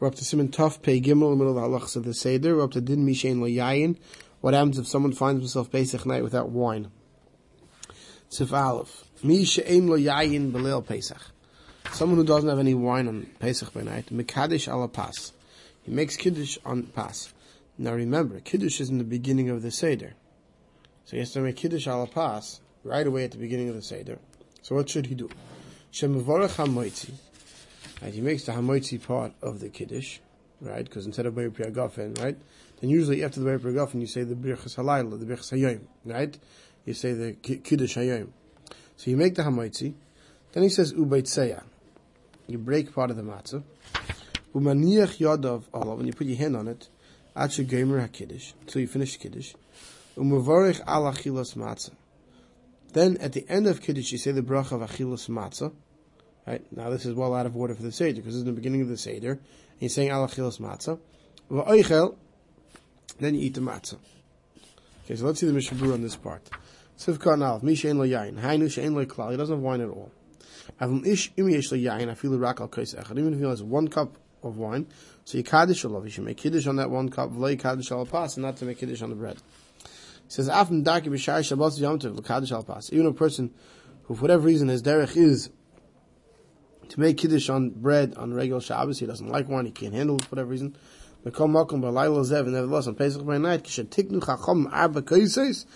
We're up to Siman Tuf Pei Gimel in the middle of the halachas of the Seder. We're up to Din Mishain Layayin. What happens if someone finds himself Pesach night without wine? Sif Aleph. Mi she'em lo yayin belil Pesach. Someone who doesn't have any wine on Pesach by night. Mekadesh ala pas. He makes Kiddush on pas. Now remember, Kiddush is in the beginning of the Seder. So he has to make Kiddush ala pas right away at the beginning of the Seder. So what should he do? Shemavorach hamoitzi. Right, he makes the hamotzi part of the Kiddush, right? Because instead of Bayer Priyagofen, right? Then usually after the Bayer Priyagofen, you say the Birchas Halayla, the Birchas Hayom, right? You say the Kiddush Hayom. So you make the hamotzi. Then he says Ubaitseya. You break part of the matzah. Umaniach yadav olav, and you put your hand on it. Acha gamer hakiddush, until you finish kiddush. Umavarich chilas matzah. Then at the end of kiddush, you say the bracha of achilas matzah. Right now, this is well out of order for the seder because this is the beginning of the seder. You're saying ala chilas matzah. Va'oichel, then you eat the matzah. Okay, so let's see the mishabur on this part. Sivka Alf, lo yain, Hainu she'en lo klal. He doesn't have wine at all. Avim ish im yesh lo feel the rak al kais echad. Even if he has one cup of wine, so you kaddish alav. You should make kiddush on that one cup, v'lo kaddish al pas, and not to make kiddush on the bread. He says, Afim daki b'shai shabbos yom tov, kaddish al pas. Even a person who, for whatever reason, his derech is to make kiddush on bread on regular Shabbos, he doesn't like wine, he can't handle it for whatever reason. Mekom makom b'layla zev, nevertheless on Pesach by night, kisha tiknu chachom arba kaises,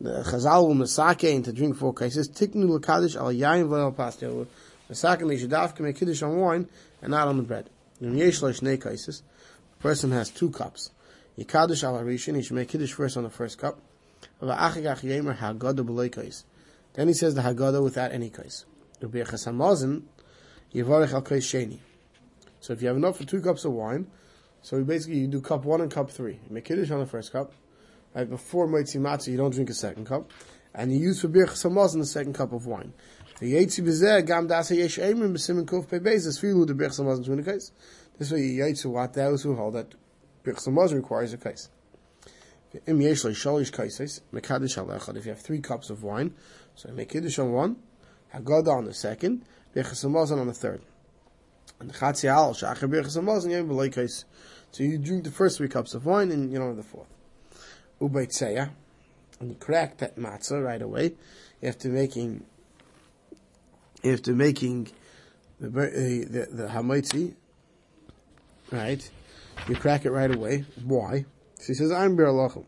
the Chazal will masake and to drink four cases. Tiknu l'kadish al yayin v'al pastel. Masake and they should have make kiddush on wine and not on the bread. In yesh lo shnei cases, a person has two cups. Yikadish al harishin, he should make kiddush first on the first cup. V'achigach yemer haggadah b'lei kais. Then he says the haggadah without any kais. U'b'yachas hamazin, yivarech al sheni. So if you have enough for two cups of wine, so basically you do cup one and cup three. You make kiddush on the first cup, Right, before Moitzi Matzah, you don't drink a second cup. And you use for Bir Samaz in the second cup of wine. This way, you Yetzi what those who hold that Bir Samaz requires a case. If you have three cups of wine, so you make Kiddush on one, Haggadah on the second, Bir Samaz on the third. And the Chatzi Al, Shachar Bir Samaz, and you have a case. So you drink the first three cups of wine, and you don't have the fourth ubaitseya, and you crack that matzah right away, after making, after making the, the, the hamaitzi, right, you crack it right away. Why? She says, I'm beralachim.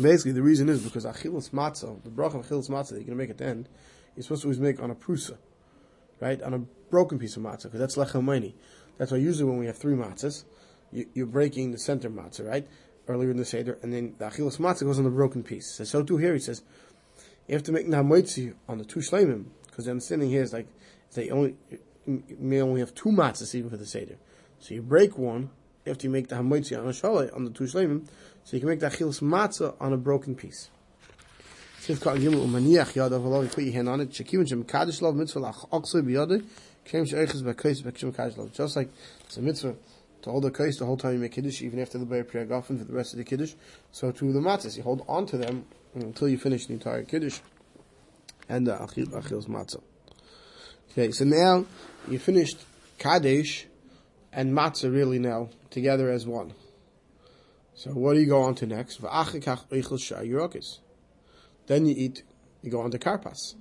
Basically, the reason is because achilas matzah, the bracha of achilas you're going to make at the end, you're supposed to always make on a prusa, right, on a broken piece of matzah, because that's lechem That's why usually when we have three matzahs, you, are breaking the center matzah, right? earlier in the Seder, and then the Achilas Matzah goes on the broken piece. So, too here he says, you have to make Namoitzi on the two Shleimim, because the understanding here is like, they only, you may only have two matzahs even for the Seder. So you break one, after you make the Hamoitzi on a on the two Shleimim, so you can make the Achilas Matzah on a broken piece. You put your hand on it. Just like it's a mitzvah to hold the kais the whole time you make kiddush, even after the Priyagofen for the rest of the kiddush. So to the matzahs, you hold on to them until you finish the entire kiddush and the achil, achil's matzah. Okay, so now you finished kaddish and matzah really now together as one. So what do you go on to next? Then you eat, you go on to karpas.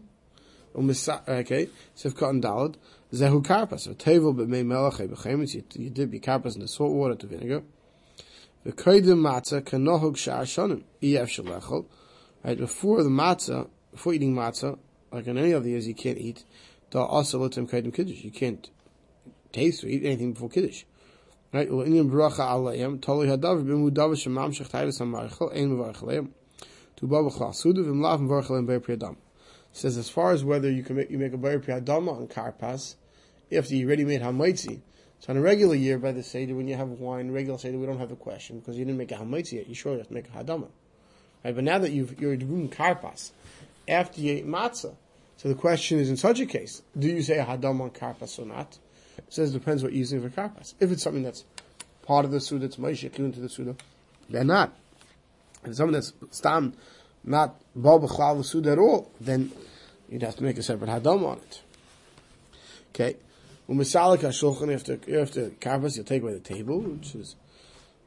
Um, okay, sivka and dalad. Zehu karpas. Tevel b'mei melach b'chemetz. You dip your karpas in the salt water to vinegar. V'koidim matzah kanohog sha'ar shonim. Ef shalechol. Right, before the matzah, before eating matzah, like in any of the years you can't eat, da also lotim koidim kiddush. You can't taste or eat anything before kiddush. Right, u'inyan bracha alayim, toli hadav b'mu shemam shech ha-marchel, ein alayim. Tu ba b'chal sudu v'im lav mevarch alayim b'er priyadam. Says as far as whether you can make, you make a b'er priyadam on karpas, after you already made hamaitzi. So on a regular year by the Seder, when you have wine, regular Seder, we don't have a question because you didn't make a hamaitzi yet. You sure have to make a hadama. Right? But now that you've, you're doing karpas, after you ate matzah, so the question is in such a case, do you say a hadama on karpas or not? It says it depends what you're using for karpas. If it's something that's part of the suda, it's maishik to the suda, then not. If someone that's stam, not bal b'chlal the at all, then you'd have to make a separate hadam on it. Okay. Umisalik HaShulchan, after, after karpas, you have to, you take away the table, which is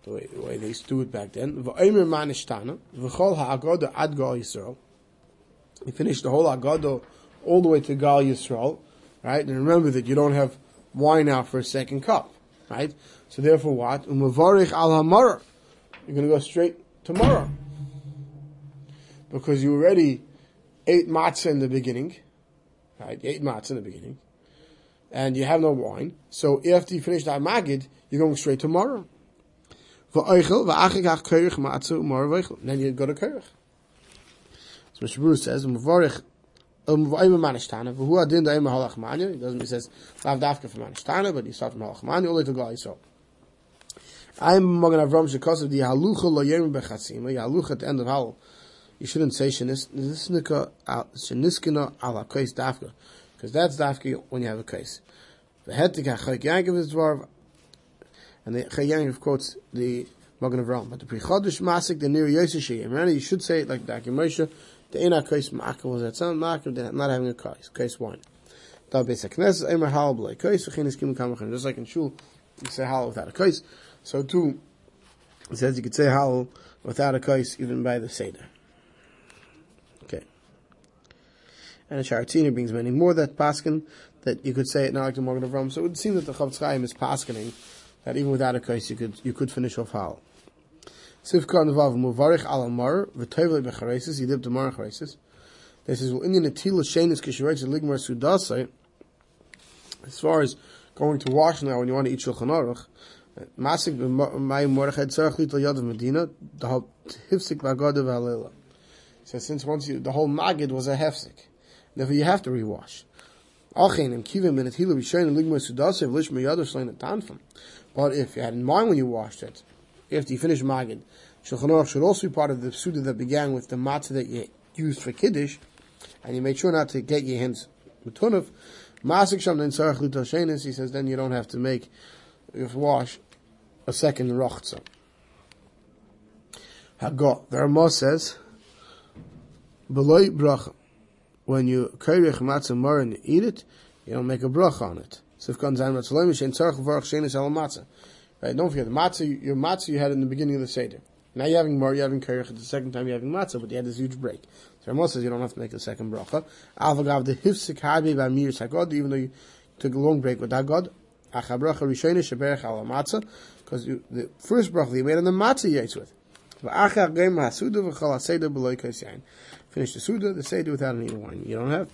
the way, the way they used to do it back then. V'omer manishtana, v'chol ha'agoda ad Gal Yisrael. You finish the whole Agoda all the way to Gal Yisrael, right? And remember that you don't have wine out for a second cup, right? So therefore what? Umavarich al hamara. You're going to go straight tomorrow. Because you already ate matzah in the beginning, right? You ate matzah in the beginning. And you have no wine. So after you finish that magid, you're going straight tomorrow. Then you go to Kerich. So Mr. Bruce says, "Umavarich um vayim manishtana, v'hu adin da'im halach manya." He doesn't. He says but he starts from halach manya all the to gal so. I'm Magen Avram of the halucha lo yom bechatzima. The halucha at the end of hal. You shouldn't say sheniskina ala kais dafka, because that's dafka when you have a case. The to Chayk Yankov is dwarf, and the Chayk Yankov quotes the Magen Avram. But the prechodesh Masik, the Nir Yosef Remember, you should say it like Daki Moshe, the Ena Kais Ma'akel was that Ma'akel, they're not having a Kais, Kais one. Da Beis HaKnesses, Eimer Hal Blei Kais, V'chin Kim. Just like in Shul, you say Hal without a Kais. So too, it says you could say Hal without a Kais even by the Seder. Okay. And the Sharatina brings many more that Paskin, that you could say it not like the Magen Avram. So it would seem that the Chofetz Chaim is Paskining, that even without a Kais you could, you could finish off Hal. Sivka Vav Muvarich Al Amar Becharesis Yidib Demar. This is Indian Atila Shenis Kishiraitz Ligmar Sudasai. As far as going to wash now when you want to eat Shulchan Aruch, Masik B'Mayim Mordechai Tzarech Lital Yad of Medina the Hifsik Bagad of Halila. So since once you, the whole Magid was a Hefsik, therefore you have to rewash. Achin and Kivim and Atila Rishayin Ligmar Sudasai Lishma Yad of Slain Tanfim. But if you had in mind when you washed it, after you finish Magid, Shulchan Aruch should also be part of the Suda that began with the matzah that you used for Kiddush, and you make sure not to get your hands metunov. Masik Sham then Sarach Lutashenis, he says then you don't have to make, you wash a second Rochza. Hagot, the Ramah says, Beloy bracha. When you kairich matzah mar and eat it, you don't make a bracha on it. Sifkan zayin matzah loimish and tzarech v'arach shenis al matzah. Right? Don't forget the matzah, your matzah you had in the beginning of the Seder. Now you're having more, you're having kirich, the second time you're having matzah, but you had this huge break. So Ramah says you don't have to make a second bracha. Avagav the hifsik habi by mir sagod, even though you took a long break with that God. Achabracha rishayne sheberech al matzah, because the first bracha you made on the matzah you ate with. Finish the suda, the seder without any wine. You don't have.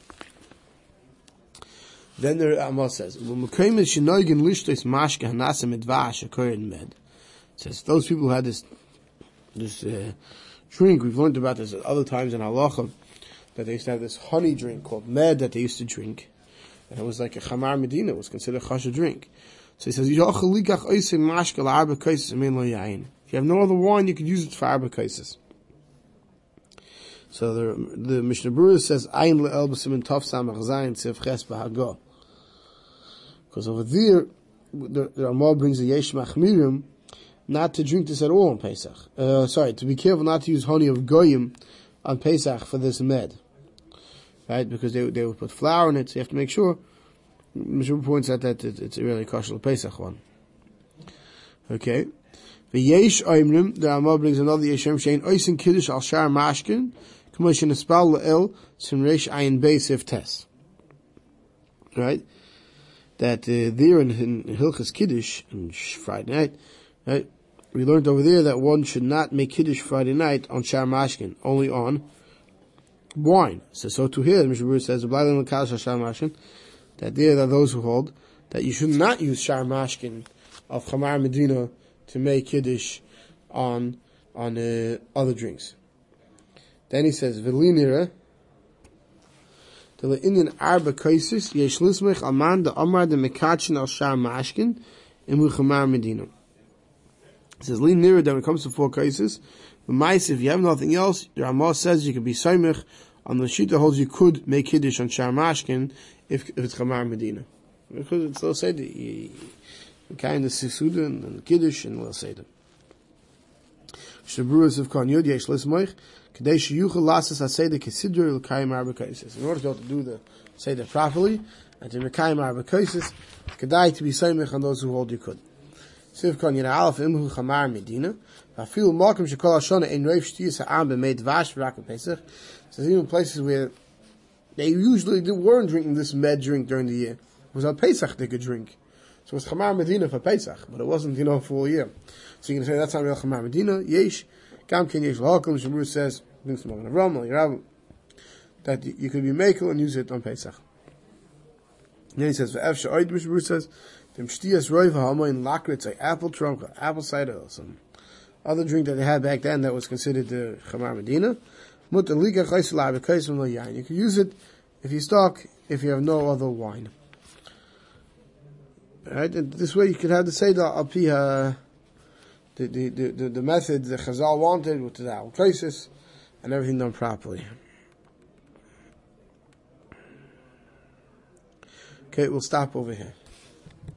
Then the Ramah says, "V'mukaim is shenoigin lishtos mashke hanasa midvash akoyin med." Says those people who had this this uh, drink. We've learned about this at other times in halacha that they used to have this honey drink called med that they used to drink, and it was like a chamar medina. It was considered a chasha drink. So he says, "If you have no other wine, you could use it for arba kaises." So the the Mishnah Berurah says, "Ayin le'el b'simin tov samach zayin tzef ches b'hago," because over there the, the Ramah brings a yesh machmirim not to drink this at all on Pesach. Uh, sorry, to be careful not to use honey of goyim on Pesach for this med, right? Because they they would put flour in it, so you have to make sure. Mishra points out that it, it's really kosher Pesach one. Okay. The Yesh Oimrim, the Ramah brings another Yeshem Shein Oisin Kiddush al Shar Mashkin, Commission Espal La'el, Simresh Ayin Beisif Tes. Right? That uh, there in, in Hilchas Kiddush, on Friday night, right? We learned over there that one should not make Kiddush Friday night on Shar Mashkin, only on wine. So, so to here, Mishnah says, Shar Mashkin, that idea are those who hold that you should not use Shar Mashkin of Chamar Medina to make Kiddush on, on uh, other drinks. Then he says, Velinira, the Indian Arba Kaisis, Yesh Aman, the Amar, the Mekachin al Shar Mashkin, in Chamar Medina. It says, lean nearer that when it comes to four cases. The mice, if you have nothing else, the Ramah says you could be Saimich, on the Shita holds you could make Kiddush on Shar Mashkin if, if it's Chamar Medina. Because it's still said, you kind of Sisuda and Kiddush and Lil Seder. Shabruas of Kon Yud Yesh Lismoich, Kadesh Yuchel Lasas HaSeder Kesidr L'Kayim Arba Kaisis. In order to be able to do the Seder properly, and to Mekayim Arbakosis, Kedai to be Saimich on those who hold you could. Siv Kon Yina Aleph Imhu Chamar Medina, Vafilu Malkim Shekol Hashona Ein Reif Shtiyas Ha'am B'mei Dvash V'rak Pesach. So even places where they usually weren't drinking this med drink during the year. It was on Pesach they could drink. So it was Chamar Medina for Pesach, but it wasn't, you know, for all year. So going to say that's not real Chamar Medina. Yesh, Gam Ken Yesh L'Halkom, Shemur says, that you could be makel and use it on Pesach. then he says, "V'ef she'oid," Mishmur says, "Dem shtiyas roiv ha'amoin lakritz, like apple trunk, apple cider, or some other drink that they had back then that was considered the chamar medina. You can use it if you stock if you have no other wine. Right? And this way you could have the seder api uh, the, the, the, the, method the Chazal wanted with the al crisis and everything done properly. Okay, we'll stop over here.